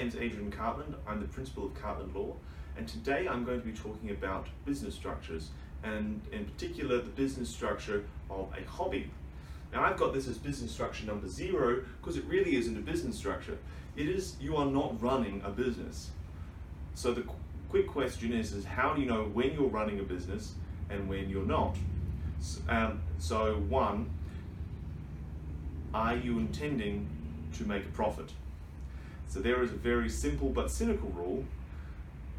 name's Adrian Cartland. I'm the principal of Cartland Law, and today I'm going to be talking about business structures, and in particular the business structure of a hobby. Now I've got this as business structure number zero because it really isn't a business structure. It is you are not running a business. So the qu- quick question is, is how do you know when you're running a business and when you're not? S- Um, so one, are you intending to make a profit? So there is a very simple but cynical rule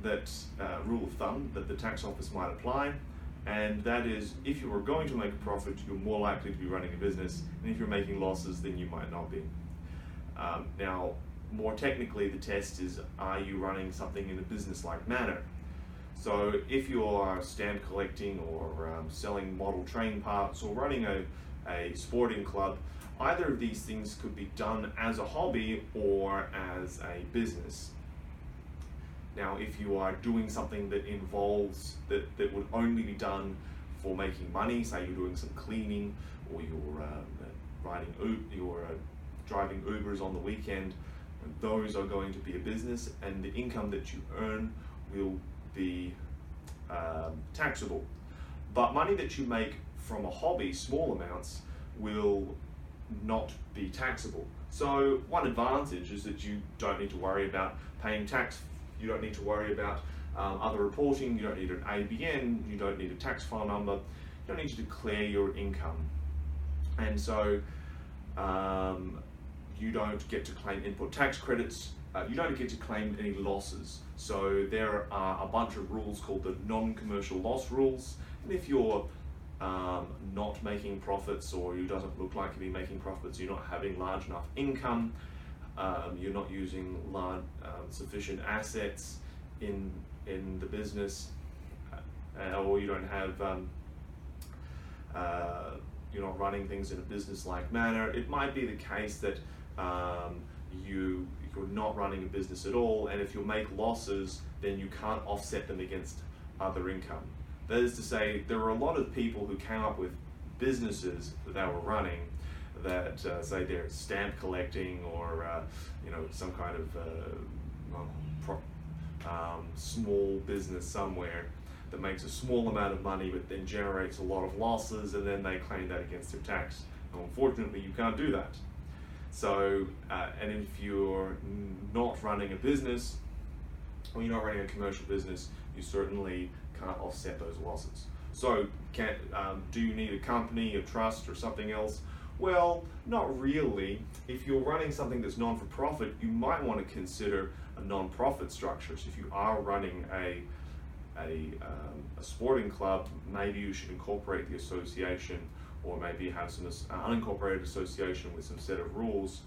that uh, rule of thumb that the tax office might apply, and that is if you are going to make a profit, you're more likely to be running a business, and if you're making losses, then you might not be. Um, now, more technically, the test is are you running something in a business-like manner? So if you are stamp collecting or um, selling model train parts or running a, a sporting club, either of these things could be done as a hobby or as a business. Now, if you are doing something that involves that, that would only be done for making money, say you're doing some cleaning or you're um, riding U- you're uh, driving Ubers on the weekend, those are going to be a business, and the income that you earn will be um, taxable. But money that you make from a hobby, small amounts, will not be taxable. So, one advantage is that you don't need to worry about paying tax, you don't need to worry about um, other reporting, you don't need an ABN, you don't need a tax file number, you don't need to declare your income. And so, um, you don't get to claim input tax credits, uh, you don't get to claim any losses. So there are a bunch of rules called the non-commercial loss rules, and if you're um, not making profits or you doesn't look like you're making profits, you're not having large enough income, um, you're not using large, um, sufficient assets in in the business, uh, or you don't have um, uh, you're not running things in a business-like manner. It might be the case that um, you you're not running a business at all, and if you make losses, then you can't offset them against other income. That is to say, there were a lot of people who came up with businesses that they were running that uh, say they're stamp collecting or uh, you know some kind of uh, um, small business somewhere that makes a small amount of money but then generates a lot of losses and then they claim that against their tax. Unfortunately, you can't do that. So, uh, and if you're not running a business or you're not running a commercial business, you certainly can't offset those losses. So, can, um, do you need a company, a trust, or something else? Well, not really. If you're running something that's non for profit, you might want to consider a non profit structure. So, if you are running a a, um, a sporting club, maybe you should incorporate the association or maybe have some uh, unincorporated association with some set of rules.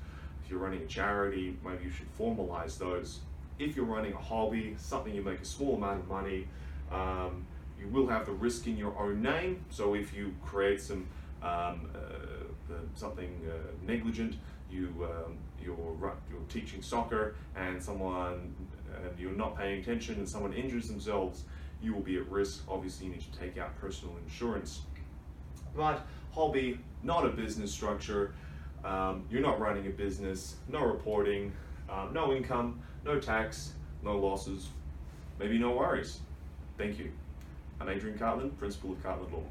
If you're running a charity, maybe you should formalize those. If you're running a hobby, something you make a small amount of money, um, you will have the risk in your own name. So if you create some um, uh, something uh, negligent, you um, you're you're teaching soccer and someone and you're not paying attention and someone injures themselves, you will be at risk. Obviously, you need to take out personal insurance. But hobby, not a business structure. Um, you're not running a business, no reporting, um, no income, no tax, no losses, maybe no worries. Thank you. I'm Adrian Cartland, Principal of Cartland Law.